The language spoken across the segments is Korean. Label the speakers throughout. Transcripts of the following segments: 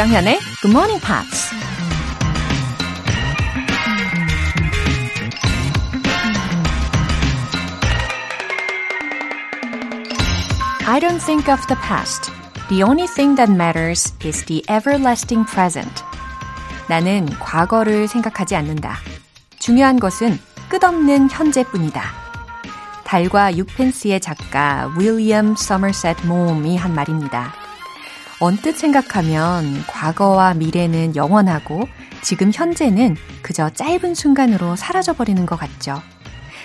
Speaker 1: 조정현의 Good Morning Pops. I don't think of the past. The only thing that matters is the everlasting present. 나는 과거를 생각하지 않는다. 중요한 것은 끝없는 현재뿐이다. 달과 육펜스의 작가 윌리엄 서머셋 모음이 한 말입니다. 언뜻 생각하면 과거와 미래는 영원하고 지금 현재는 그저 짧은 순간으로 사라져버리는 것 같죠.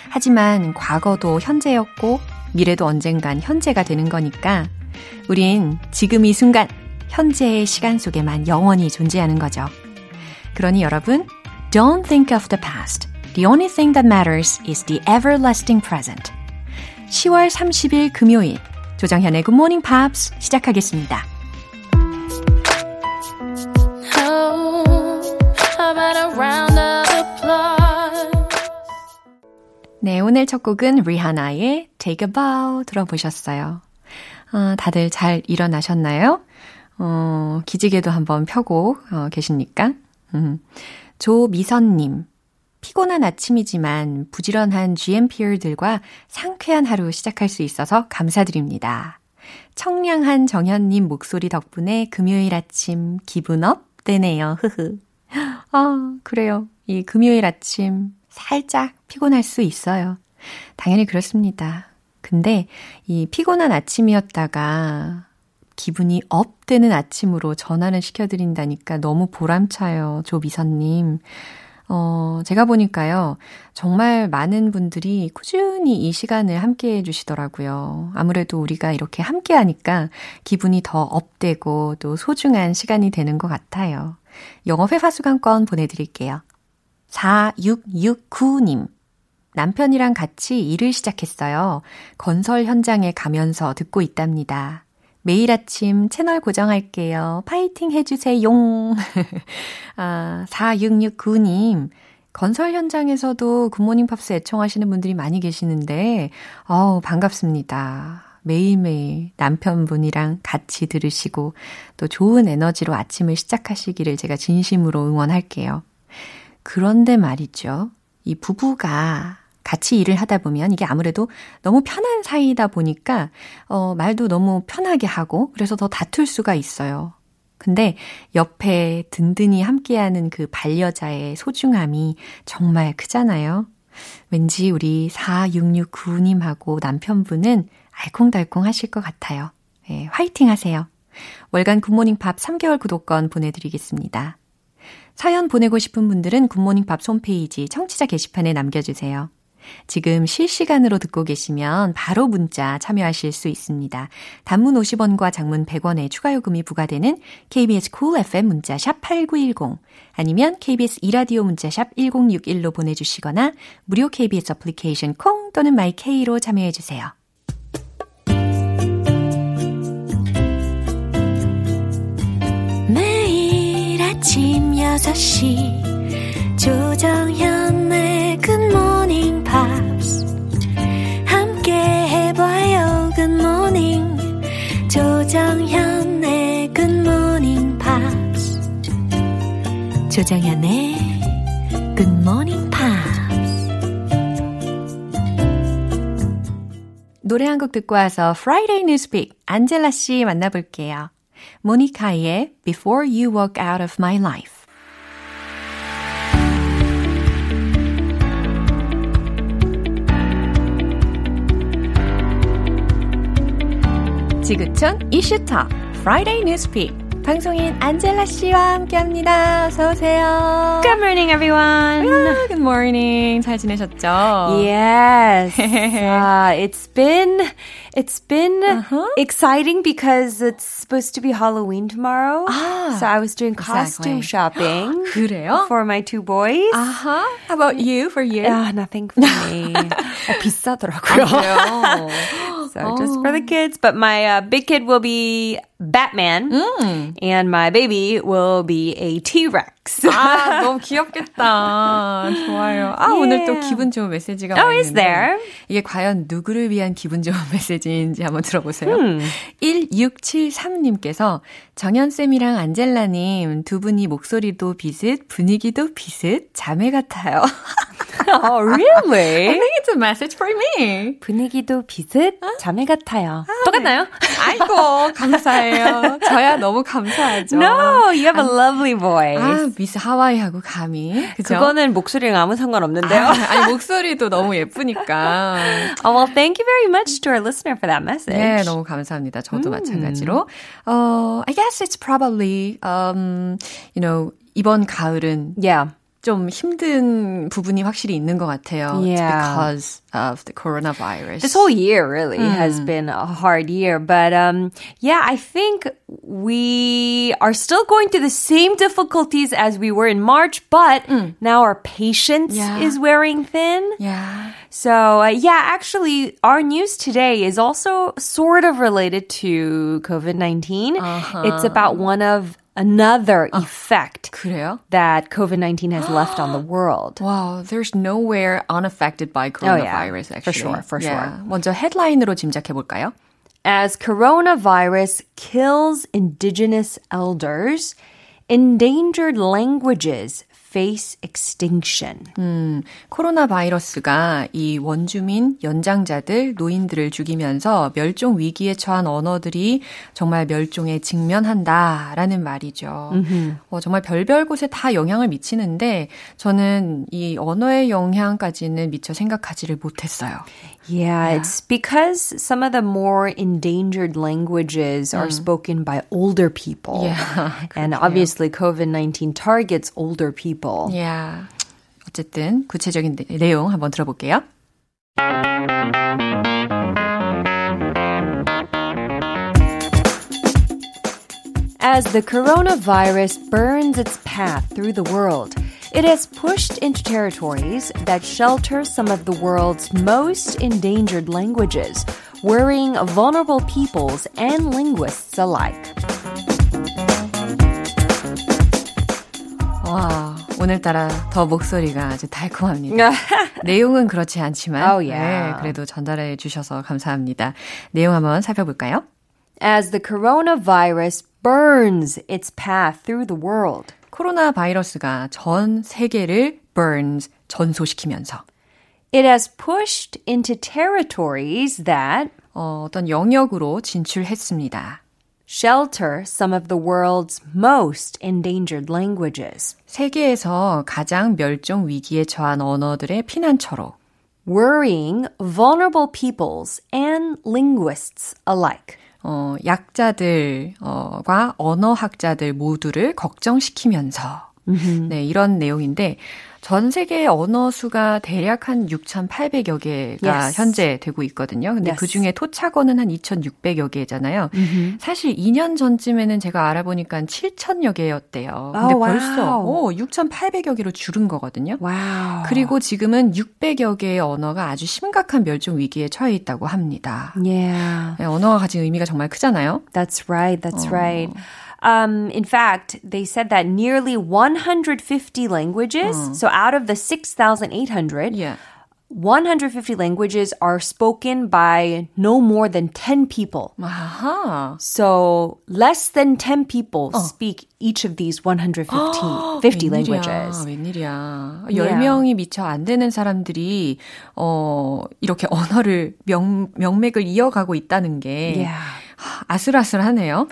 Speaker 1: 하지만 과거도 현재였고 미래도 언젠간 현재가 되는 거니까 우린 지금 이 순간 현재의 시간 속에만 영원히 존재하는 거죠. 그러니 여러분, don't think of the past. The only thing that matters is the everlasting present. 10월 30일 금요일 조정현의 Good Morning Pops 시작하겠습니다. 네, 오늘 첫 곡은 리하나의 Take a Bow 들어보셨어요. 어, 다들 잘 일어나셨나요? 어, 기지개도 한번 펴고 어, 계십니까? 음. 조미선님, 피곤한 아침이지만 부지런한 GMPR들과 상쾌한 하루 시작할 수 있어서 감사드립니다. 청량한 정현님 목소리 덕분에 금요일 아침 기분 업 되네요. 흐흐. 아, 그래요. 이 금요일 아침 살짝 피곤할 수 있어요. 당연히 그렇습니다. 근데 이 피곤한 아침이었다가 기분이 업 되는 아침으로 전환을 시켜드린다니까 너무 보람차요. 조미선님. 어, 제가 보니까요. 정말 많은 분들이 꾸준히 이 시간을 함께 해주시더라고요. 아무래도 우리가 이렇게 함께 하니까 기분이 더 업되고 또 소중한 시간이 되는 것 같아요. 영어 회화 수강권 보내드릴게요. 4669님. 남편이랑 같이 일을 시작했어요. 건설 현장에 가면서 듣고 있답니다. 매일 아침 채널 고정할게요. 파이팅 해주세요. 아, 4669님. 건설 현장에서도 굿모닝 팝스 애청하시는 분들이 많이 계시는데, 어우, 반갑습니다. 매일매일 남편분이랑 같이 들으시고, 또 좋은 에너지로 아침을 시작하시기를 제가 진심으로 응원할게요. 그런데 말이죠. 이 부부가 같이 일을 하다 보면 이게 아무래도 너무 편한 사이다 보니까 어 말도 너무 편하게 하고 그래서 더 다툴 수가 있어요. 근데 옆에 든든히 함께하는 그 반려자의 소중함이 정말 크잖아요. 왠지 우리 4669님하고 남편분은 알콩달콩 하실 것 같아요. 네, 화이팅 하세요. 월간 굿모닝 팝 3개월 구독권 보내드리겠습니다. 사연 보내고 싶은 분들은 굿모닝 팝 홈페이지 청취자 게시판에 남겨주세요. 지금 실시간으로 듣고 계시면 바로 문자 참여하실 수 있습니다. 단문 50원과 장문 100원의 추가 요금이 부과되는 KBS Cool FM 문자 샵 8910 아니면 KBS 2라디오 문자 샵 1061로 보내 주시거나 무료 KBS 애플리케이션 콩 또는 마이케이로 참여해 주세요. 아침 6시 조정현의 굿모닝 팝스 함께 해봐요 굿모닝 조정현의 굿모닝 팝스 조정현의 굿모닝 팝스 노래 한 곡 듣고 와서 Friday Newspeak 안젤라 씨 만나볼게요. 모니카의 Before You Walk Out of My Life 지구촌 이슈톡 Friday Newspeak 방송인 안젤라 씨와 함께합니다. 어서 오세요.
Speaker 2: Good morning, everyone.
Speaker 1: Yeah, good morning. 잘 지내셨죠?
Speaker 2: Yes. uh, it's been it's been uh-huh. exciting because it's supposed to be Halloween tomorrow.
Speaker 1: Ah,
Speaker 2: so I was doing costume
Speaker 1: exactly.
Speaker 2: shopping.
Speaker 1: 그래요?
Speaker 2: For my two boys.
Speaker 1: Uh-huh. How about you? For you?
Speaker 2: Uh, nothing for me. 어, 비싸더라고요. So oh. just for the oh. kids. But my uh, big kid will be Batman, mm. and my baby will be a T-Rex.
Speaker 1: 아, 너무 귀엽겠다. 좋아요. 아, yeah. 오늘 또 기분 좋은 메시지가
Speaker 2: Oh, is there?
Speaker 1: 이게 과연 누구를 위한 기분 좋은 메시지인지 한번 들어보세요. Hmm. 1673님께서 정연쌤이랑 안젤라님 두 분이 목소리도 비슷, 분위기도 비슷, 자매 같아요.
Speaker 2: oh, really?
Speaker 1: I think it's a message for me.
Speaker 2: 분위기도 비슷, 자매 같아요. 아, 똑같나요? 네.
Speaker 1: 아이고, 감사해요. 저야 너무 감사하죠.
Speaker 2: No, you have a lovely voice.
Speaker 1: 아, 미스 하와이하고 감이.
Speaker 2: 그죠? 그거는 목소리랑 아무 상관없는데요. 아,
Speaker 1: 아니, 목소리도 너무 예쁘니까.
Speaker 2: oh, well, thank you very much to our listener for that message.
Speaker 1: 네, 너무 감사합니다. 저도 음. 마찬가지로. 어, I guess it's probably, um, you know, 이번 가을은
Speaker 2: yeah.
Speaker 1: 좀 힘든 부분이 확실히 있는 것 같아요. Yeah. It's because of the coronavirus.
Speaker 2: This whole year really mm. has been a hard year, but um, yeah, I think we are still going through the same difficulties as we were in March, but mm. now our patience yeah. is wearing thin.
Speaker 1: Yeah.
Speaker 2: So uh, yeah, actually, our news today is also sort of related to COVID 19. Uh-huh. It's about one of another uh, effect
Speaker 1: 그래요?
Speaker 2: that COVID-19 has left on the world.
Speaker 1: Wow, there's nowhere unaffected by coronavirus,
Speaker 2: oh, yeah.
Speaker 1: actually.
Speaker 2: For sure, for
Speaker 1: yeah. sure. 먼저 헤드라인으로 짐작해 볼까요?
Speaker 2: As coronavirus kills indigenous elders, endangered languages face extinction.
Speaker 1: 음, 코로나 바이러스가 이 원주민, 연장자들, 노인들을 죽이면서 멸종 위기에 처한 언어들이 정말 멸종에 직면한다라는 말이죠. 어, 정말 별별 곳에 다 영향을 미치는데 저는 이 언어의 영향까지는 미처 생각하지를 못했어요.
Speaker 2: Yeah, yeah, it's because some of the more endangered languages mm. are spoken by older people.
Speaker 1: Yeah.
Speaker 2: and obviously COVID-19 targets older people.
Speaker 1: Yeah. 어쨌든 구체적인 내용 한번 들어볼게요.
Speaker 2: As the coronavirus burns its path through the world, it has pushed into territories that shelter some of the world's most endangered languages, worrying vulnerable peoples and linguists alike.
Speaker 1: 와, 오늘따라 더 목소리가 아주 달콤합니다. 내용은 그렇지 않지만
Speaker 2: oh, yeah.
Speaker 1: 네, 그래도 전달해 주셔서 감사합니다. 내용 한번 살펴볼까요?
Speaker 2: As the coronavirus burns its path through the world.
Speaker 1: 코로나 바이러스가 전 세계를 burns, 전소시키면서
Speaker 2: It has pushed into territories that
Speaker 1: 어, 어떤 영역으로 진출했습니다.
Speaker 2: shelter some of the world's most endangered languages.
Speaker 1: 세계에서 가장 멸종 위기에 처한 언어들의 피난처로
Speaker 2: worrying vulnerable peoples and linguists alike.
Speaker 1: 어, 약자들과 언어학자들 모두를 걱정시키면서. 네, 이런 내용인데 전 세계 언어 수가 대략 한 6,800여 개가 yes. 현재 되고 있거든요. 근데 yes. 그 중에 토착어는 한 2,600여 개잖아요. Mm-hmm. 사실 2년 전쯤에는 제가 알아보니까 7,000여 개였대요. 근데 oh, 벌써 wow. 오, 6,800여 개로 줄은 거거든요.
Speaker 2: Wow.
Speaker 1: 그리고 지금은 600여 개의 언어가 아주 심각한 멸종 위기에 처해 있다고 합니다.
Speaker 2: Yeah.
Speaker 1: 네, 언어가 가진 의미가 정말 크잖아요.
Speaker 2: That's right. That's 어. right. Um, in fact, they said that nearly 150 languages, uh. so out of the 6,800,
Speaker 1: yeah.
Speaker 2: 150 languages are spoken by no more than 10 people.
Speaker 1: Uh-huh.
Speaker 2: So less than 10 people 어. speak each of these 150 50 languages.
Speaker 1: 웬일이야. 10명이 미처 안 되는 사람들이 어 이렇게 언어를 명 명맥을 이어가고 있다는 게
Speaker 2: yeah.
Speaker 1: 아슬아슬하네요.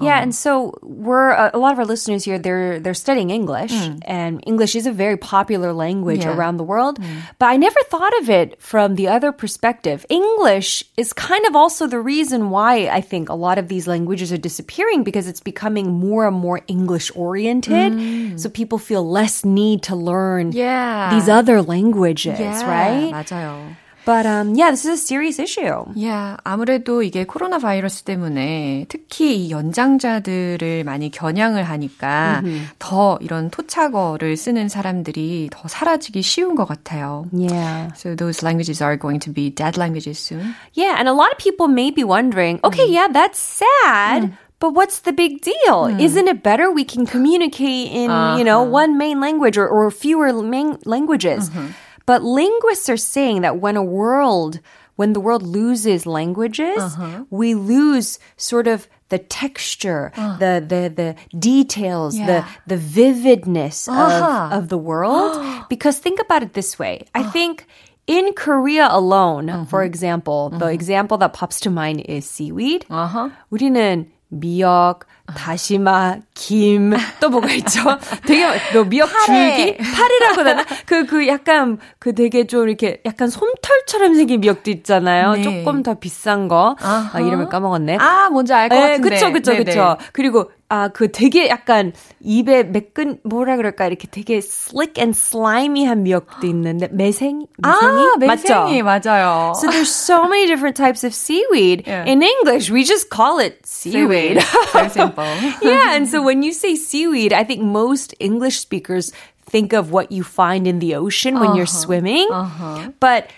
Speaker 2: Yeah, and so we're uh, a lot of our listeners here. They're they're studying English, mm. and English is a very popular language yeah. around the world. Mm. But I never thought of it from the other perspective. English is kind of also the reason why I think a lot of these languages are disappearing because it's becoming more and more English oriented. Mm. So people feel less need to learn
Speaker 1: yeah.
Speaker 2: these other languages,
Speaker 1: yeah,
Speaker 2: right?
Speaker 1: 맞아요.
Speaker 2: But um, yeah, this is a serious issue.
Speaker 1: Yeah, 아무래도 이게 코로나 바이러스 때문에 특히 이 연장자들을 많이 겨냥을 하니까 mm-hmm. 더 이런 토착어를 쓰는 사람들이 더 사라지기 쉬운 것 같아요.
Speaker 2: Yeah.
Speaker 1: So those languages are going to be dead languages soon.
Speaker 2: Yeah, and a lot of people may be wondering, okay, mm. yeah, that's sad. Mm. But what's the big deal? Mm. Isn't it better we can communicate in, uh-huh. you know, one main language or, or fewer main languages? Mm-hmm. But linguists are saying that when a world, when the world loses languages, uh-huh. we lose sort of the texture, uh. the the the details, yeah. the the vividness uh-huh. of of the world. because think about it this way. I uh. think in Korea alone, uh-huh. for example, the uh-huh. example that pops to mind is seaweed.
Speaker 1: Uh-huh.
Speaker 2: 우리는 미역, 다시마, 김, 또 뭐가 있죠? 되게, 뭐 미역 줄기? 파리라고 하나? 그, 그 약간, 그 되게 좀 이렇게 약간 솜털처럼 생긴 미역도 있잖아요. 네. 조금 더 비싼 거. 아, 이름을 까먹었네.
Speaker 1: 아, 뭔지 알 것 같은데.
Speaker 2: 그쵸, 그쵸, 네네. 그쵸. 그리고 아, 그 되게 약간 입에 매끈, 뭐라 그럴까, 이렇게 되게 slick and slimy한 미역도 있는데, 매생? 매생이?
Speaker 1: 아, 매생이, 맞죠? 맞아요.
Speaker 2: So there's so many different types of seaweed. Yeah. In English, we just call it seaweed.
Speaker 1: Very simple.
Speaker 2: yeah, and so when you say seaweed, I think most English speakers think of what you find in the ocean when uh-huh. you're swimming. Uh-huh. But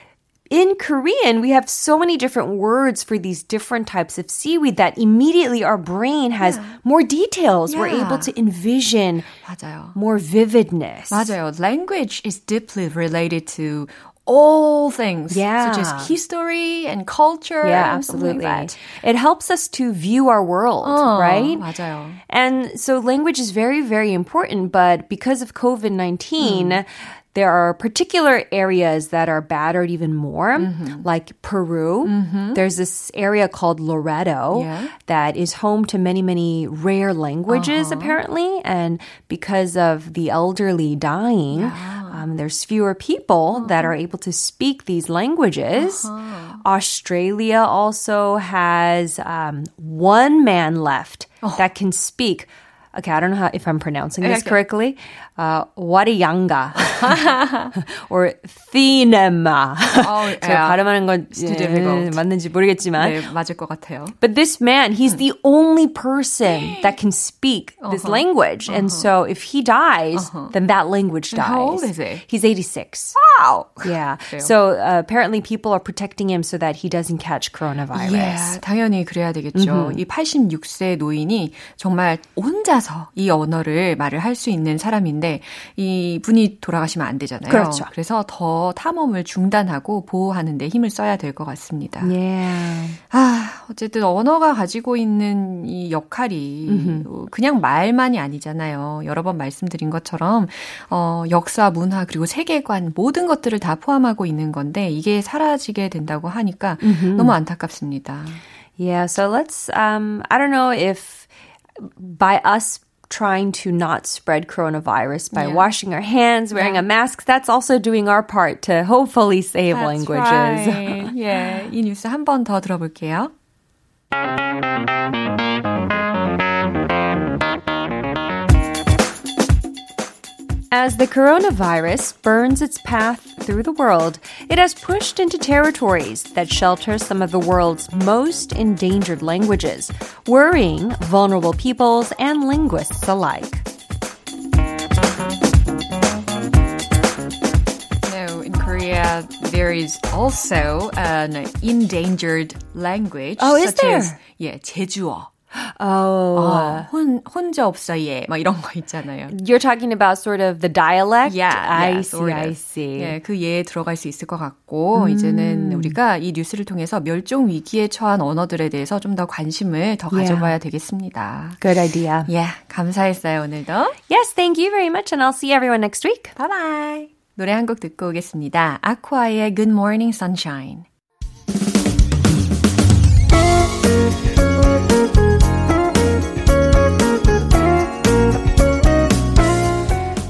Speaker 2: in Korean, we have so many different words for these different types of seaweed that immediately our brain has yeah. more details. Yeah. We're able to envision
Speaker 1: 맞아요.
Speaker 2: more vividness.
Speaker 1: 맞아요. Language is deeply related to all things,
Speaker 2: yeah.
Speaker 1: such as history and culture.
Speaker 2: Yeah, absolutely. Like it helps us to view our world,
Speaker 1: oh,
Speaker 2: right?
Speaker 1: 맞아요.
Speaker 2: And so language is very, very important, but because of COVID 19, mm there are particular areas that are battered even more, mm-hmm. like Peru. Mm-hmm. There's this area called Loreto yeah. that is home to many, many rare languages, uh-huh. apparently. And because of the elderly dying, yeah. um, there's fewer people uh-huh. that are able to speak these languages. Uh-huh. Australia also has um, one man left oh. that can speak okay, I don't know how, if I'm pronouncing this okay. correctly Uh, Wariyanga or Thinema.
Speaker 1: Oh, 제가 yeah.
Speaker 2: 발음하는 건 예, 맞는지 모르겠지만.
Speaker 1: 네, 맞을 것 같아요.
Speaker 2: But this man, he's the only person that can speak this uh-huh. language. Uh-huh. And so if he dies, uh-huh. then that language dies.
Speaker 1: How old is he?
Speaker 2: He's 86.
Speaker 1: Wow.
Speaker 2: Yeah. So uh, apparently people are protecting him so that he doesn't catch coronavirus.
Speaker 1: Yeah, 당연히 그래야 되겠죠. Mm-hmm. 이 86세 노인이 정말 혼자 혼자서 이 언어를 말을 할 수 있는 사람인데 이 분이 돌아가시면 안 되잖아요.
Speaker 2: 그렇죠.
Speaker 1: 그래서 더 탐험을 중단하고 보호하는 데 힘을 써야 될 것 같습니다.
Speaker 2: Yeah.
Speaker 1: 아, 어쨌든 언어가 가지고 있는 이 역할이 mm-hmm. 그냥 말만이 아니잖아요. 여러 번 말씀드린 것처럼 어, 역사, 문화 그리고 세계관 모든 것들을 다 포함하고 있는 건데 이게 사라지게 된다고 하니까 mm-hmm. 너무 안타깝습니다.
Speaker 2: Yeah, so let's um I don't know if by us trying to not spread coronavirus by yeah. washing our hands, wearing yeah. a mask, that's also doing our part to hopefully save
Speaker 1: that's
Speaker 2: languages.
Speaker 1: Right. yeah. 이 뉴스 한 번 더 들어볼게요.
Speaker 2: As the coronavirus burns its path through the world, it has pushed into territories that shelter some of the world's most endangered languages, worrying vulnerable peoples and linguists alike.
Speaker 1: No, in Korea, there is also an endangered language.
Speaker 2: Oh, is there?
Speaker 1: As, yeah, 제주어.
Speaker 2: Oh.
Speaker 1: 어, 혼, 혼자 없어 얘. 막 이런 거 있잖아요.
Speaker 2: You're talking about sort of the dialect?
Speaker 1: Yeah.
Speaker 2: I
Speaker 1: yeah,
Speaker 2: see, I see.
Speaker 1: 예, 그 예에 들어갈 수 있을 것 같고, 음. 이제는 우리가 이 뉴스를 통해서 멸종 위기에 처한 언어들에 대해서 좀 더 관심을 더 가져봐야 yeah. 되겠습니다.
Speaker 2: Good idea.
Speaker 1: Yeah, 감사했어요, 오늘도.
Speaker 2: Yes, thank you very much, and I'll see everyone next week.
Speaker 1: Bye bye. 노래 한 곡 듣고 오겠습니다. 아쿠아의 Good Morning Sunshine.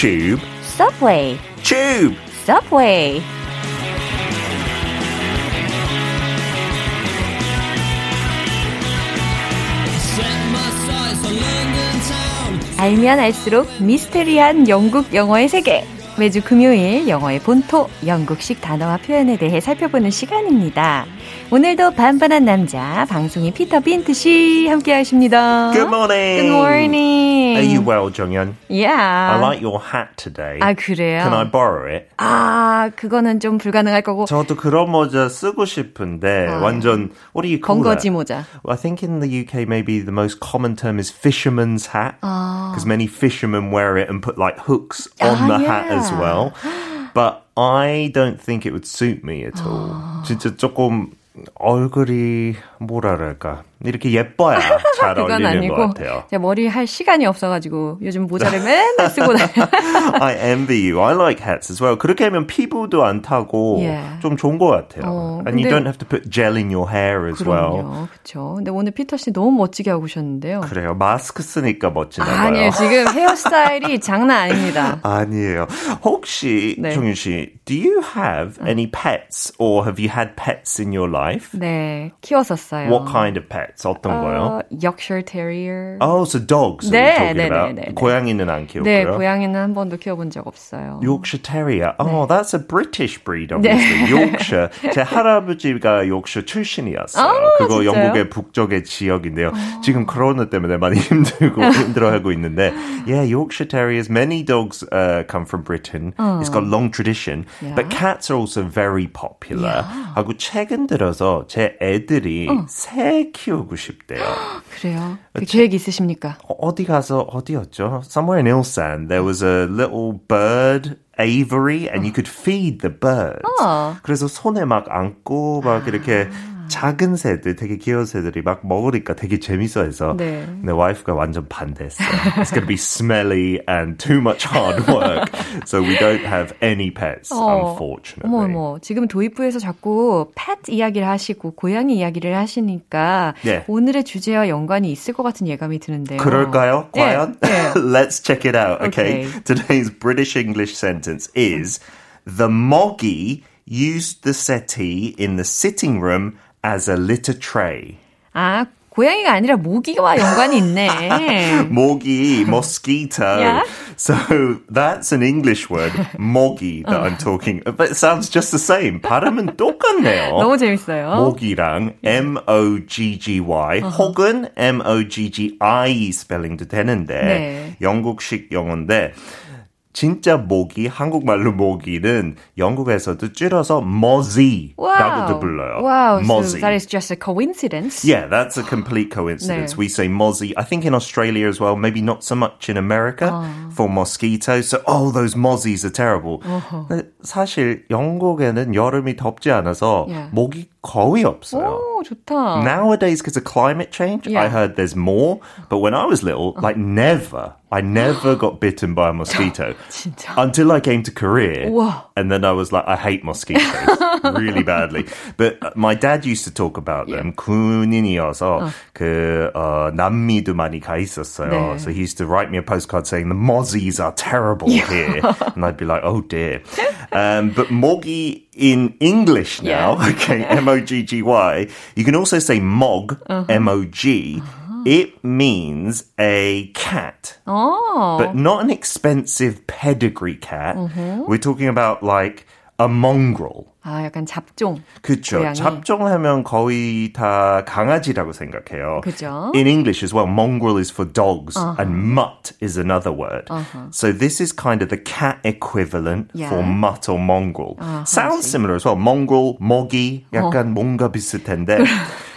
Speaker 3: Tube.
Speaker 1: Subway.
Speaker 3: Tube.
Speaker 1: Subway. 알면 알수록 미스테리한 영국 영어의 세계. 매주 금요일 영어의 본토, 영국식 단어와 표현에 대해 살펴보는 시간입니다. 오늘도 반반한 남자 방송인 피터 빈트 씨 함께 하십니다.
Speaker 3: Good morning.
Speaker 1: Good morning.
Speaker 3: Are you well, 정연?
Speaker 1: Yeah.
Speaker 3: I like your hat today.
Speaker 1: 아 그래요?
Speaker 3: Can I borrow it?
Speaker 1: 아 그거는 좀 불가능할 거고.
Speaker 3: 저도 그런 모자 쓰고 싶은데 완전 what do you call
Speaker 1: 건거지? 모자.
Speaker 3: I think in the UK maybe the most common term is fisherman's hat because many fishermen wear it and put like hooks on
Speaker 1: Ah,
Speaker 3: the hat as
Speaker 1: yeah.
Speaker 3: well. But I don't think it would suit me at all. 진짜 조금 얼굴이 뭐랄까 이렇게 예뻐야 잘
Speaker 1: 그건
Speaker 3: 어울리는 것
Speaker 1: 아니고
Speaker 3: 같아요.
Speaker 1: 제가 머리 할 시간이 없어가지고 요즘 모자를 맨날 쓰고 다녀요.
Speaker 3: I envy you. I like hats as well. 그렇게 하면 피부도 안 타고
Speaker 1: Yeah.
Speaker 3: 좀 좋은 것 같아요.
Speaker 1: 어,
Speaker 3: And you don't have to put gel in your hair as well.
Speaker 1: 그럼요, 그렇죠. 근데 오늘 피터 씨 너무 멋지게 하고 오셨는데요.
Speaker 3: 그래요. 마스크 쓰니까 멋지나 봐요.
Speaker 1: 아니에요, 지금 헤어스타일이 장난 아닙니다.
Speaker 3: 아니에요. 혹시
Speaker 1: 네.
Speaker 3: 종윤 씨, do you have any pets or have you had pets in your life?
Speaker 1: 네, 키웠었어요.
Speaker 3: What kind of pets? 어떤 거요?
Speaker 1: 어, Yorkshire Terrier.
Speaker 3: Oh, so dogs.
Speaker 1: 네, 네? 네, 네, 네.
Speaker 3: 고양이는 안 키웠고요.
Speaker 1: 네, 고양이는 한 번도 키워본 적 없어요.
Speaker 3: Yorkshire Terrier. Oh, that's a British breed, obviously. Yorkshire. 제 할아버지가 Yorkshire 출신이었어요.
Speaker 1: 아,
Speaker 3: 그거
Speaker 1: 진짜요?
Speaker 3: 영국의 북쪽의 지역인데요. 지금 코로나 때문에 많이 힘들고 힘들어하고 있는데, yeah, Yorkshire Terriers. Many dogs uh, come from Britain. It's got long tradition,
Speaker 1: Yeah.
Speaker 3: but cats are also very popular. 하고 최근 들어서 제 애들이 새 키우 고 싶대요.
Speaker 1: 그래요? 그 계획 있으십니까?
Speaker 3: 어, 어디 가서 어디였죠? Somewhere in Ilsan, there was a little bird aviary, and you could feed the birds.
Speaker 1: 어.
Speaker 3: 그래서 손에 막 안고 막 이렇게 작은 새들, 되게 귀여운 새들이 막 먹으니까 되게 재밌어해서
Speaker 1: 네.
Speaker 3: 내 와이프가 완전 반대했어요. It's going to be smelly and too much hard work, so we don't have any pets,
Speaker 1: 어,
Speaker 3: unfortunately.
Speaker 1: 어머 어머 지금 도입부에서 자꾸 pet 이야기를 하시고 고양이 이야기를 하시니까
Speaker 3: 네.
Speaker 1: 오늘의 주제와 연관이 있을 것 같은 예감이 드는데요.
Speaker 3: 그럴까요?
Speaker 1: 네,
Speaker 3: 과연?
Speaker 1: 네.
Speaker 3: Let's check it out. Okay.
Speaker 1: Okay.
Speaker 3: Today's British English sentence is The moggy used the settee in the sitting room as a litter tray.
Speaker 1: 아 고양이가 아니라 모기와 연관이 있네.
Speaker 3: Moggy, mosquito.
Speaker 1: Yeah.
Speaker 3: So that's an English word, moggy, that I'm talking. But it sounds just the same. 발음은 똑같네요.
Speaker 1: 너무 재밌어요.
Speaker 3: 모기랑 M-O-G-G-Y 혹은 M-O-G-G-I 스펠링도 되는데
Speaker 1: 네.
Speaker 3: 영국식 영어인데 진짜 모기, 한국말로 모기는 영국에서도 줄여서 mozzi라고도 불러요.
Speaker 1: Wow, so
Speaker 3: mozzie.
Speaker 1: that is just a coincidence.
Speaker 3: Yeah, that's a complete coincidence.
Speaker 1: 네.
Speaker 3: We say mozzie. I think in Australia as well, maybe not so much in America for mosquitoes. So, oh, those mozzies are terrible. 근데 사실 영국에는 여름이 덥지 않아서
Speaker 1: Yeah.
Speaker 3: 모기 거의 없어요.
Speaker 1: 오 좋다.
Speaker 3: Nowadays, because of climate change,
Speaker 1: Yeah.
Speaker 3: I heard there's more. But when I was little, like never, I never got bitten by a mosquito
Speaker 1: 진짜.
Speaker 3: until I came to Korea.
Speaker 1: 우와.
Speaker 3: And then I was like, I hate mosquitoes really badly. But uh, my dad used to talk about them. 군인이어서 그 어, 남미도 많이 가 있었어요.
Speaker 1: 네.
Speaker 3: So he used to write me a postcard saying the mozzies are terrible here, and I'd be like, oh dear. Um, but moggy in English now,
Speaker 1: Yeah.
Speaker 3: okay, M O G G Y. You can also say mog, uh-huh. M O G. Uh-huh. It means a cat
Speaker 1: 어.
Speaker 3: but not an expensive pedigree cat. Mm-hmm. We're talking about like a mongrel.
Speaker 1: 아 약간 잡종.
Speaker 3: 그쵸.
Speaker 1: 고양이.
Speaker 3: 잡종하면 거의 다 강아지라고 생각해요.
Speaker 1: 그죠.
Speaker 3: In English as well, mongrel is for dogs and mutt is another word. So this is kind of the cat equivalent
Speaker 1: Yeah.
Speaker 3: for mutt or mongrel. Sounds similar as well. mongrel, moggy, 약간 뭔가 비슷한데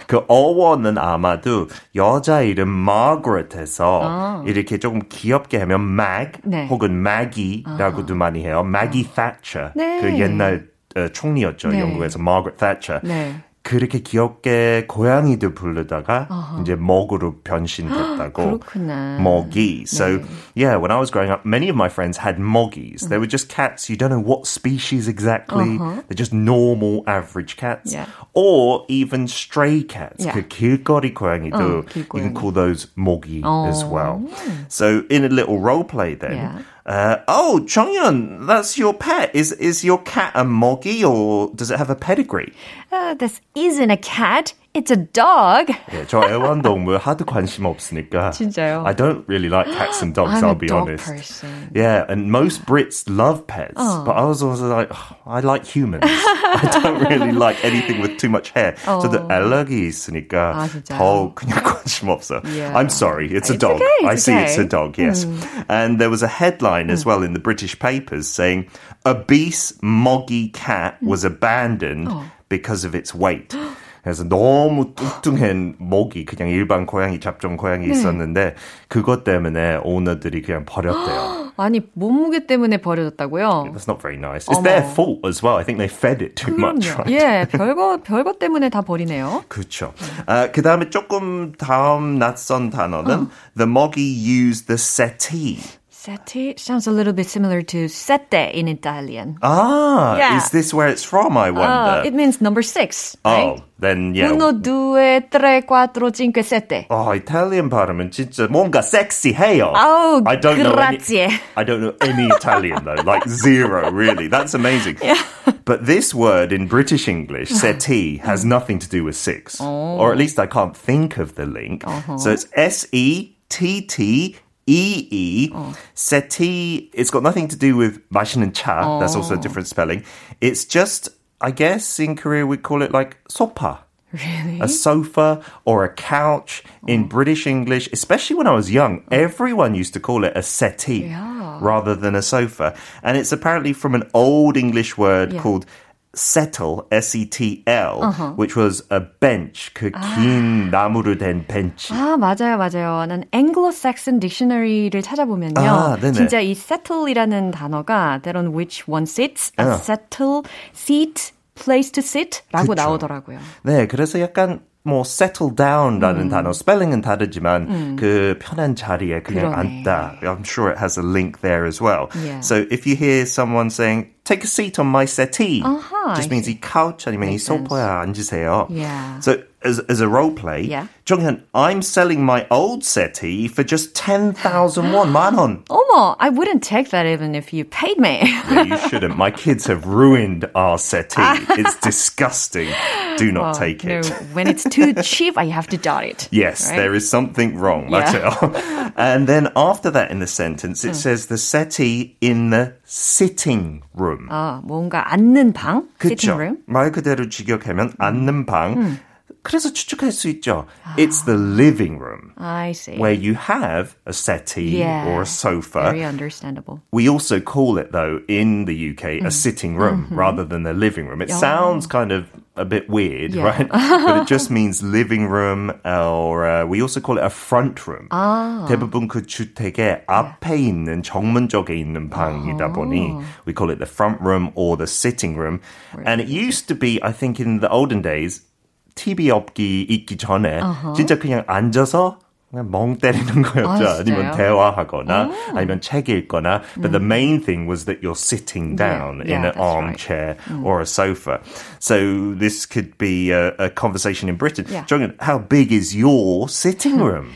Speaker 3: 그 어원은 아마도 여자 이름 Margaret에서 이렇게 조금 귀엽게 하면 Mag
Speaker 1: 네.
Speaker 3: 혹은 Maggie라고도 많이 해요. Maggie Thatcher
Speaker 1: 네.
Speaker 3: 그 옛날 어, 총리였죠
Speaker 1: 네.
Speaker 3: 영국에서 Margaret Thatcher.
Speaker 1: 네.
Speaker 3: 그렇게 귀엽게 고양이도 부르다가 이제 먹으로 변신됐다고.
Speaker 1: 그렇구나.
Speaker 3: Moggy. So, yeah, when I was growing up, many of my friends had moggies. They were just cats. You don't know what species exactly. They're just normal, average cats.
Speaker 1: Yeah.
Speaker 3: Or even stray cats.
Speaker 1: Yeah.
Speaker 3: 그 길거리 고양이도,
Speaker 1: 어,
Speaker 3: you
Speaker 1: 길고양이.
Speaker 3: can call those moggy
Speaker 1: 어.
Speaker 3: as well. So, in a little role play then,
Speaker 1: Yeah.
Speaker 3: Uh, oh, Chongyun, that's your pet. Is is your cat a moggy or does it have a pedigree?
Speaker 1: Uh, this isn't a cat. It's a dog.
Speaker 3: 예, 저 애완동물 하도 관심 없으니까.
Speaker 1: 진짜요?
Speaker 3: I don't really like cats and dogs,
Speaker 1: I'm
Speaker 3: I'll
Speaker 1: a
Speaker 3: be
Speaker 1: dog
Speaker 3: honest.
Speaker 1: person.
Speaker 3: Yeah, and most Brits love pets,
Speaker 1: Oh.
Speaker 3: but I was also like, oh, I like humans. I don't really like anything with too much hair. 저도 알러기 있으니까
Speaker 1: 아, 진짜요?
Speaker 3: 더 그냥 관심 없어.
Speaker 1: Yeah.
Speaker 3: I'm sorry, it's a
Speaker 1: It's
Speaker 3: dog.
Speaker 1: okay,
Speaker 3: I
Speaker 1: it's
Speaker 3: see it's a
Speaker 1: okay.
Speaker 3: dog, yes. And there was a headline as well in the British papers saying, obese moggy cat was abandoned because of its weight. 그래서 너무 뚱뚱한 모기 그냥 일반 고양이 잡종 고양이 있었는데 그것 때문에 오너들이 그냥 버렸대요.
Speaker 1: 아니 몸무게 때문에 버려졌다고요?
Speaker 3: That's not very nice. It's
Speaker 1: 어머.
Speaker 3: their fault as well. I think they fed it too much,
Speaker 1: 그럼요.
Speaker 3: right?
Speaker 1: 예, 별거 별거 때문에 다 버리네요.
Speaker 3: 그렇죠. 아, 그 다음에 조금 다음 낯선 단어는 the moggy used the settee.
Speaker 1: Settee sounds a little bit similar to sette in Italian.
Speaker 3: Ah,
Speaker 1: Yeah.
Speaker 3: is this where it's from, I
Speaker 1: Uh,
Speaker 3: wonder?
Speaker 1: it means number six,
Speaker 3: oh,
Speaker 1: right?
Speaker 3: then yeah.
Speaker 1: Uno, due, tre, quattro, cinque, sette.
Speaker 3: Oh, Italian 발음은 진짜 뭔가 섹시해요.
Speaker 1: Oh,
Speaker 3: I don't know any,
Speaker 1: grazie.
Speaker 3: I don't know any Italian though, like zero really. That's amazing. But this word in British English, settee, has nothing to do with six, or at least I can't think of the link. So it's S E T T. E-E. Oh. Seti, it's got nothing to do with Mashin and Cha. Oh. That's also a oh. different spelling. It's just, I guess in Korea we call it like sopa.
Speaker 1: Really?
Speaker 3: A sofa or a couch in oh. British English, especially when I was young, oh. everyone used to call it a settee
Speaker 1: yeah.
Speaker 3: rather than a sofa. And it's apparently from an old English word
Speaker 1: yeah.
Speaker 3: called settle, S-E-T-L, which was a bench, 그 긴 나무로 된 벤치.
Speaker 1: 아, 맞아요, 맞아요. 난 Anglo-Saxon dictionary를 찾아보면요.
Speaker 3: 아, 네네.
Speaker 1: 진짜 이 settle이라는 단어가 that on which one sits, a
Speaker 3: 아.
Speaker 1: settle, seat, place to sit 라고
Speaker 3: 그쵸.
Speaker 1: 나오더라고요.
Speaker 3: 네, 그래서 약간 뭐 settle down라는 단어 스펠링은 다르지만 그 편한 자리에 그냥
Speaker 1: 그러네.
Speaker 3: 앉다. I'm sure it has a link there as well.
Speaker 1: Yeah.
Speaker 3: So if you hear someone saying take a seat on my settee,
Speaker 1: 아하,
Speaker 3: just
Speaker 1: I
Speaker 3: means 이 couch 아니면 이
Speaker 1: Makes sense.
Speaker 3: 소파에 앉으세요.
Speaker 1: Yeah.
Speaker 3: So as as a role play,
Speaker 1: Yeah.
Speaker 3: 정현, I'm selling my old settee for just 10,000 won, 만 원.
Speaker 1: 어머, I wouldn't take that even if you paid me.
Speaker 3: Yeah, you shouldn't. My kids have ruined our settee. It's disgusting. Do not take
Speaker 1: No,
Speaker 3: it.
Speaker 1: when it's too cheap, I have to dot it.
Speaker 3: Yes,
Speaker 1: right?
Speaker 3: there is something wrong.
Speaker 1: Yeah.
Speaker 3: 맞아요. and then after that in the sentence, it says the settee in the sitting room.
Speaker 1: 아, 뭔가 앉는 방, sitting
Speaker 3: 그쵸?
Speaker 1: room.
Speaker 3: 말 그대로 직역하면 앉는 방. 그래서 추측할 수 있죠. It's the living room
Speaker 1: I see.
Speaker 3: where you have a settee
Speaker 1: Yeah.
Speaker 3: or a sofa.
Speaker 1: Very understandable.
Speaker 3: We also call it, though, in the UK,
Speaker 1: Mm.
Speaker 3: a sitting room
Speaker 1: Mm-hmm.
Speaker 3: rather than a living room. It sounds kind of a bit weird,
Speaker 1: Yeah.
Speaker 3: right? but it just means living room, or uh, we also call it a front room.
Speaker 1: 아.
Speaker 3: 대부분 그 주택의 앞에 있는 정문 쪽에 있는 방이다 보니 we call it the front room or the sitting room. And it used to be, I think, in the olden days, TV 업기 있기 전에 진짜 그냥 앉아서 그냥 멍 때리는 거였죠.
Speaker 1: 아,
Speaker 3: 아니면
Speaker 1: 진짜요?
Speaker 3: 대화하거나 아니면 책 읽거나. But the main thing was that you're sitting down
Speaker 1: Yeah,
Speaker 3: in
Speaker 1: yeah,
Speaker 3: an
Speaker 1: that's right.
Speaker 3: armchair or a sofa. So this could be a, a conversation in Britain.
Speaker 1: Yeah.
Speaker 3: John, how big is your sitting room?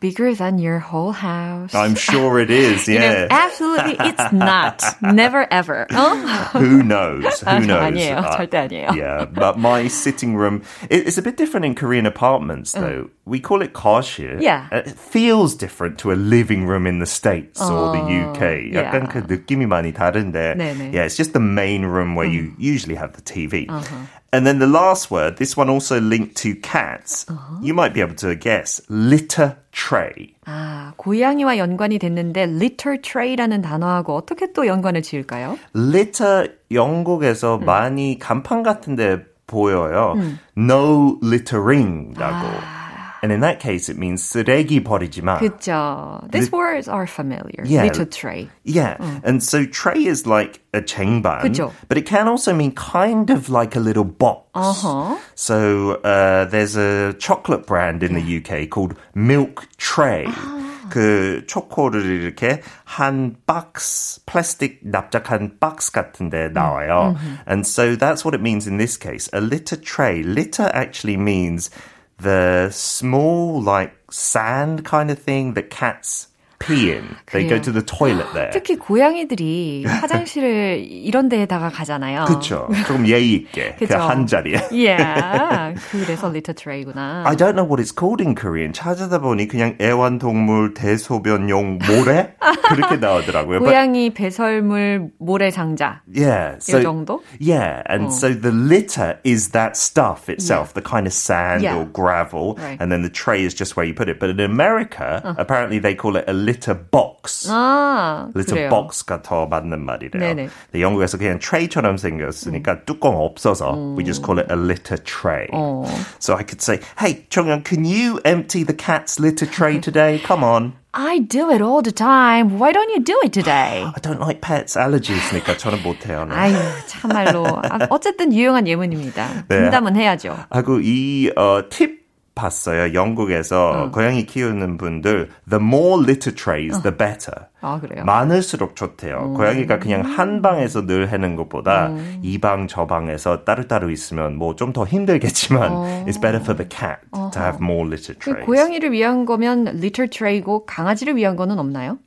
Speaker 1: Bigger than your whole house.
Speaker 3: I'm sure it is,
Speaker 1: You know,
Speaker 3: yeah.
Speaker 1: absolutely, it's not. Never ever. 어?
Speaker 3: Who knows? Who knows?
Speaker 1: 아니에요.
Speaker 3: Uh,
Speaker 1: 절대 아니에요.
Speaker 3: yeah, but my sitting room, it, it's a bit different in Korean apartments, though. We call it 거실.
Speaker 1: Mm. Yeah.
Speaker 3: Uh, It feels different to a living room in the States or the UK.
Speaker 1: yeah.
Speaker 3: 약간 그 느낌이 많이 다른데.
Speaker 1: 네네.
Speaker 3: Yeah, it's just the main room where you usually have the TV.
Speaker 1: Uh-huh.
Speaker 3: And then the last word, this one also linked to cats.
Speaker 1: Uh-huh.
Speaker 3: You might be able to guess. Litter tray.
Speaker 1: 아, 고양이와 연관이 됐는데 litter tray라는 단어하고 어떻게 또 연관을 지을까요?
Speaker 3: litter 영국에서
Speaker 1: 음.
Speaker 3: 많이 간판 같은데 보여요. No littering라고.
Speaker 1: 아.
Speaker 3: And in that case, it means 쓰레기 버리지 마.
Speaker 1: 그죠. These words are familiar.
Speaker 3: Yeah.
Speaker 1: litter tray.
Speaker 3: Yeah, and so tray is like a 쟁반,
Speaker 1: 그죠.
Speaker 3: but it can also mean kind of like a little box.
Speaker 1: Uh-huh.
Speaker 3: So uh, there's a chocolate brand in the UK called Milk Tray. 그 초코를 이렇게 한 박스 플라스틱 납작한 박스 같은데 나와요. And so that's what it means in this case. A litter tray. Litter actually means the small like sand kind of thing that cats pee in. They go to the toilet there.
Speaker 1: 특히 고양이들이 화장실을 이런 데에다가 가잖아요.
Speaker 3: 그렇죠. 조금 예의 있게 그 한 자리에.
Speaker 1: yeah. 그래서 litter tray구나.
Speaker 3: I don't know what it's called in Korean. 찾아다 보니 그냥 애완동물 대소변용 모래 그렇게 나오더라고요.
Speaker 1: 고양이 But, 배설물 모래 상자.
Speaker 3: Yeah. So,
Speaker 1: 이 정도?
Speaker 3: Yeah. And oh. so the litter is that stuff itself, yeah. the kind of sand yeah. or gravel, right. and then the tray is just where you put it. But in America, uh. apparently they call it a litter box.
Speaker 1: 아,
Speaker 3: litter
Speaker 1: 그래요.
Speaker 3: box가 더 맞는 말이래요.
Speaker 1: 네네.
Speaker 3: 근데 영국에서 그냥 트레이처럼 생겼으니까 음. 뚜껑 없어서 음. we just call it a litter tray.
Speaker 1: 어.
Speaker 3: So I could say, hey, 정연, can you empty the cat's litter tray today? Come on.
Speaker 1: I do it all the time. Why don't you do it today?
Speaker 3: I don't like pets. allergies니까 저는 못해요. 네.
Speaker 1: 아유, 참말로. 어쨌든 유용한 예문입니다. 분담은 네. 해야죠.
Speaker 3: 하고 이 어, 팁 봤어요. 영국에서 어. 고양이 키우는 분들 the more litter trays, 어. the better.
Speaker 1: 아, 그래요?
Speaker 3: 많을수록 좋대요. 음. 고양이가 그냥 한 방에서 늘 해는 것보다 음. 이방 저 방에서 따로따로 있으면 뭐 좀 더 힘들겠지만 어. it's better for the cat 어허. to have more litter trays.
Speaker 1: 고양이를 위한 거면 litter tray고 강아지를 위한 거는 없나요?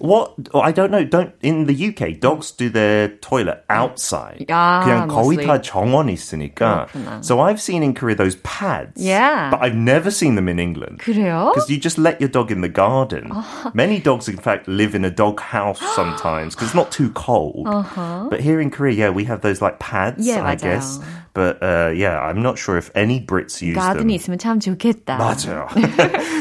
Speaker 3: What oh, I don't know. Don't in the UK dogs do their toilet outside.
Speaker 1: 아,
Speaker 3: 그냥 거의
Speaker 1: mostly.
Speaker 3: 다 정원 있으니까.
Speaker 1: 그렇구나.
Speaker 3: So I've seen in Korea those pads.
Speaker 1: Yeah.
Speaker 3: But I've never seen them in England.
Speaker 1: 그래요?
Speaker 3: Because you just let your dog in the garden. Many dogs, in fact, live in a dog house sometimes because it's not too cold.
Speaker 1: Uh-huh.
Speaker 3: But here in Korea, yeah, we have those like pads.
Speaker 1: Yeah,
Speaker 3: I
Speaker 1: 맞아요.
Speaker 3: guess. But uh, yeah, I'm not sure if any Brits use them.
Speaker 1: 가든이 있으면 참 좋겠다.
Speaker 3: 맞아요.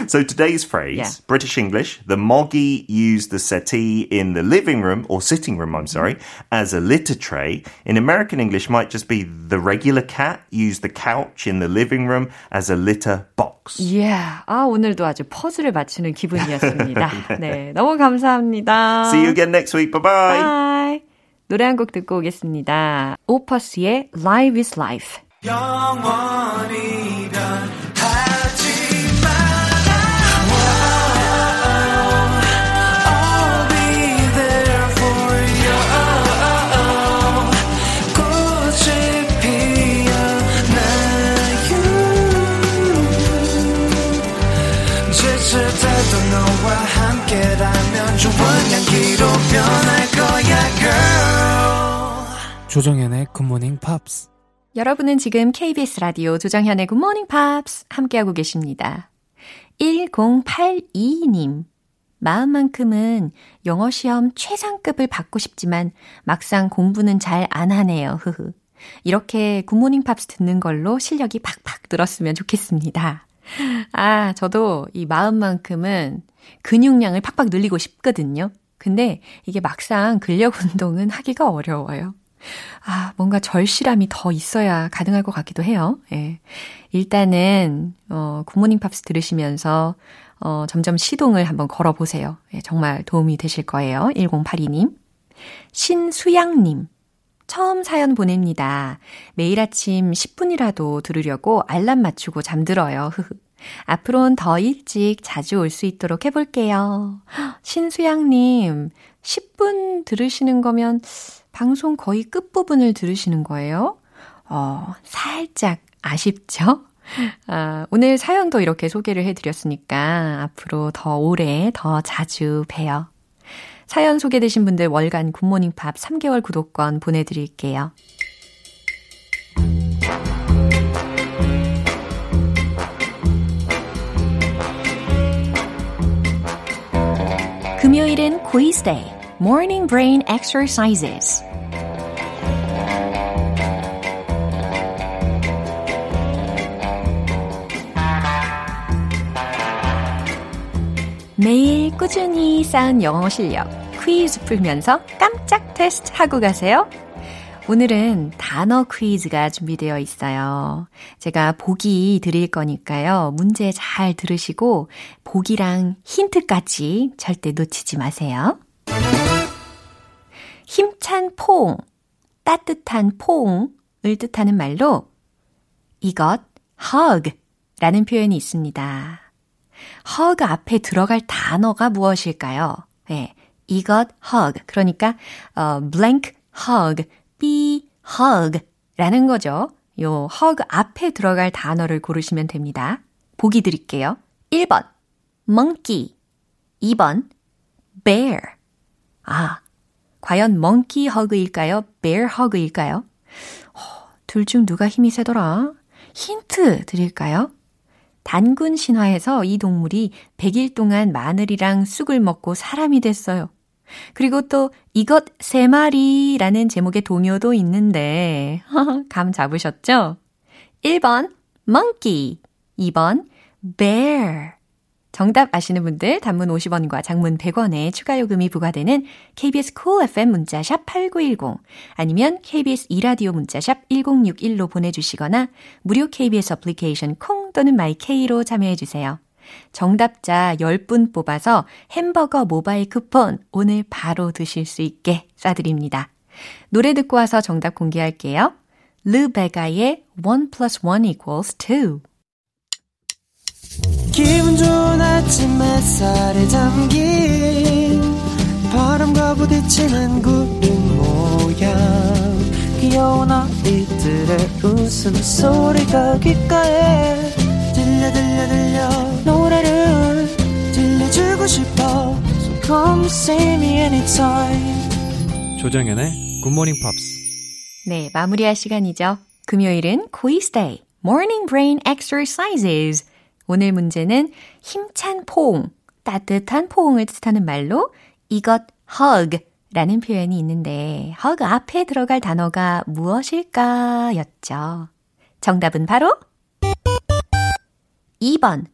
Speaker 3: so today's phrase,
Speaker 1: Yeah.
Speaker 3: British English, the moggy used the settee in the living room, or sitting room, I'm sorry, as a litter tray. In American English might just be the regular cat used the couch in the living room as a litter box.
Speaker 1: Yeah. 아, 오늘도 아주 퍼즐을 맞추는 기분이었습니다. 네. 너무 감사합니다.
Speaker 3: See you again next week. Bye-bye.
Speaker 1: Bye. 노래 한 곡 듣고 오겠습니다. 오퍼스의 Live is Life.
Speaker 4: 거야 girl
Speaker 5: 조정현의 굿모닝 팝스.
Speaker 1: 여러분은 지금 KBS 라디오 조정현의 Morning Pops 함께하고 계십니다. 1082님. 마음만큼은 영어 시험 최상급을 받고 싶지만 막상 공부는 잘 안 하네요. 흐흐. 이렇게 굿모닝 팝스 듣는 걸로 실력이 팍팍 늘었으면 좋겠습니다. 아, 저도 이 마음만큼은 근육량을 팍팍 늘리고 싶거든요. 근데 이게 막상 근력 운동은 하기가 어려워요. 아, 뭔가 절실함이 더 있어야 가능할 것 같기도 해요. 예. 일단은, 어, 굿모닝 팝스 들으시면서, 어, 점점 시동을 한번 걸어보세요. 예, 정말 도움이 되실 거예요. 1082님. 신수양님. 처음 사연 보냅니다. 매일 아침 10분이라도 들으려고 알람 맞추고 잠들어요. 앞으로는 더 일찍 자주 올 수 있도록 해볼게요. 신수양님, 10분 들으시는 거면 방송 거의 끝부분을 들으시는 거예요? 어, 살짝 아쉽죠? 아, 오늘 사연도 이렇게 소개를 해드렸으니까 앞으로 더 오래, 더 자주 봬요. 사연 소개되신 분들 월간 굿모닝 팝 3개월 구독권 보내드릴게요. 금요일은 day, morning brain exercises. 매일 꾸준히 쌓은 영어 실력 퀴즈 풀면서 깜짝 테스트 하고 가세요. 오늘은 단어 퀴즈가 준비되어 있어요. 제가 보기 드릴 거니까요. 문제 잘 들으시고 보기랑 힌트까지 절대 놓치지 마세요. 힘찬 포옹, 따뜻한 포옹을 뜻하는 말로 이것 hug 라는 표현이 있습니다. hug 앞에 들어갈 단어가 무엇일까요? 네, 이것 hug. 그러니까 어, blank hug, be hug 라는 거죠. 요 hug 앞에 들어갈 단어를 고르시면 됩니다. 보기 드릴게요. 1번 monkey, 2번 bear. 아, 과연 monkey hug일까요? bear hug일까요? 어, 둘중 누가 힘이 세더라? 힌트 드릴까요? 단군 신화에서 이 동물이 100일 동안 마늘이랑 쑥을 먹고 사람이 됐어요. 그리고 또 이것 세 마리라는 제목의 동요도 있는데 감 잡으셨죠? 1번 monkey, 2번 bear. 정답 아시는 분들 단문 50원과 장문 100원에 추가 요금이 부과되는 KBS cool FM 문자샵 8910 아니면 KBS 이라디오 문자샵 1061로 보내주시거나 무료 KBS 애플리케이션 콩 또는 마이케이로 참여해 주세요. 정답자 10분 뽑아서 햄버거 모바일 쿠폰 오늘 바로 드실 수 있게 쏴드립니다. 노래 듣고 와서 정답 공개할게요. 르베가의 1 plus 1 equals 2.
Speaker 4: 기분 좋은 아침 햇살에 담긴 바람과 부딪히는 구름 모양 귀여운 아이들의 웃음소리가 귓가에 들려 들려 들려 노래를 들려주고 싶어 So come see me anytime
Speaker 5: 조정연의 굿모닝 팝스.
Speaker 1: 네, 마무리할 시간이죠. 금요일은 quiz day, morning brain exercises. 오늘 문제는 힘찬 포옹, 따뜻한 포옹을 뜻하는 말로 이것 hug 라는 표현이 있는데 hug 앞에 들어갈 단어가 무엇일까 였죠. 정답은 바로 2번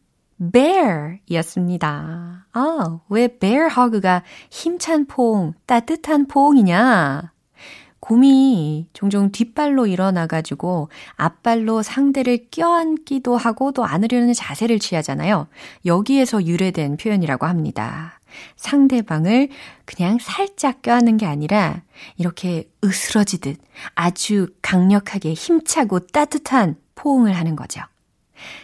Speaker 1: bear 이었습니다. 아, 왜 bear hug가 힘찬 포옹, 따뜻한 포옹이냐? 곰이 종종 뒷발로 일어나가지고 앞발로 상대를 껴안기도 하고 또 안으려는 자세를 취하잖아요. 여기에서 유래된 표현이라고 합니다. 상대방을 그냥 살짝 껴안는 게 아니라 이렇게 으스러지듯 아주 강력하게 힘차고 따뜻한 포옹을 하는 거죠.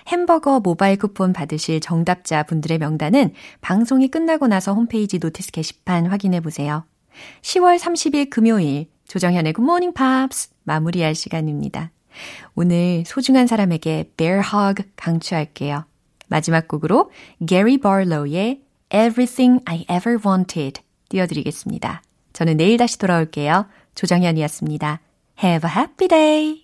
Speaker 1: 햄버거 모바일 쿠폰 받으실 정답자 분들의 명단은 방송이 끝나고 나서 홈페이지 notice 게시판 확인해 보세요. 10월 30일 금요일 조정현의 Good Morning Pops 마무리할 시간입니다. 오늘 소중한 사람에게 bear hug 강추할게요. 마지막 곡으로 Gary Barlow의 Everything I Ever Wanted 띄워드리겠습니다. 저는 내일 다시 돌아올게요. 조정현이었습니다. Have a happy day!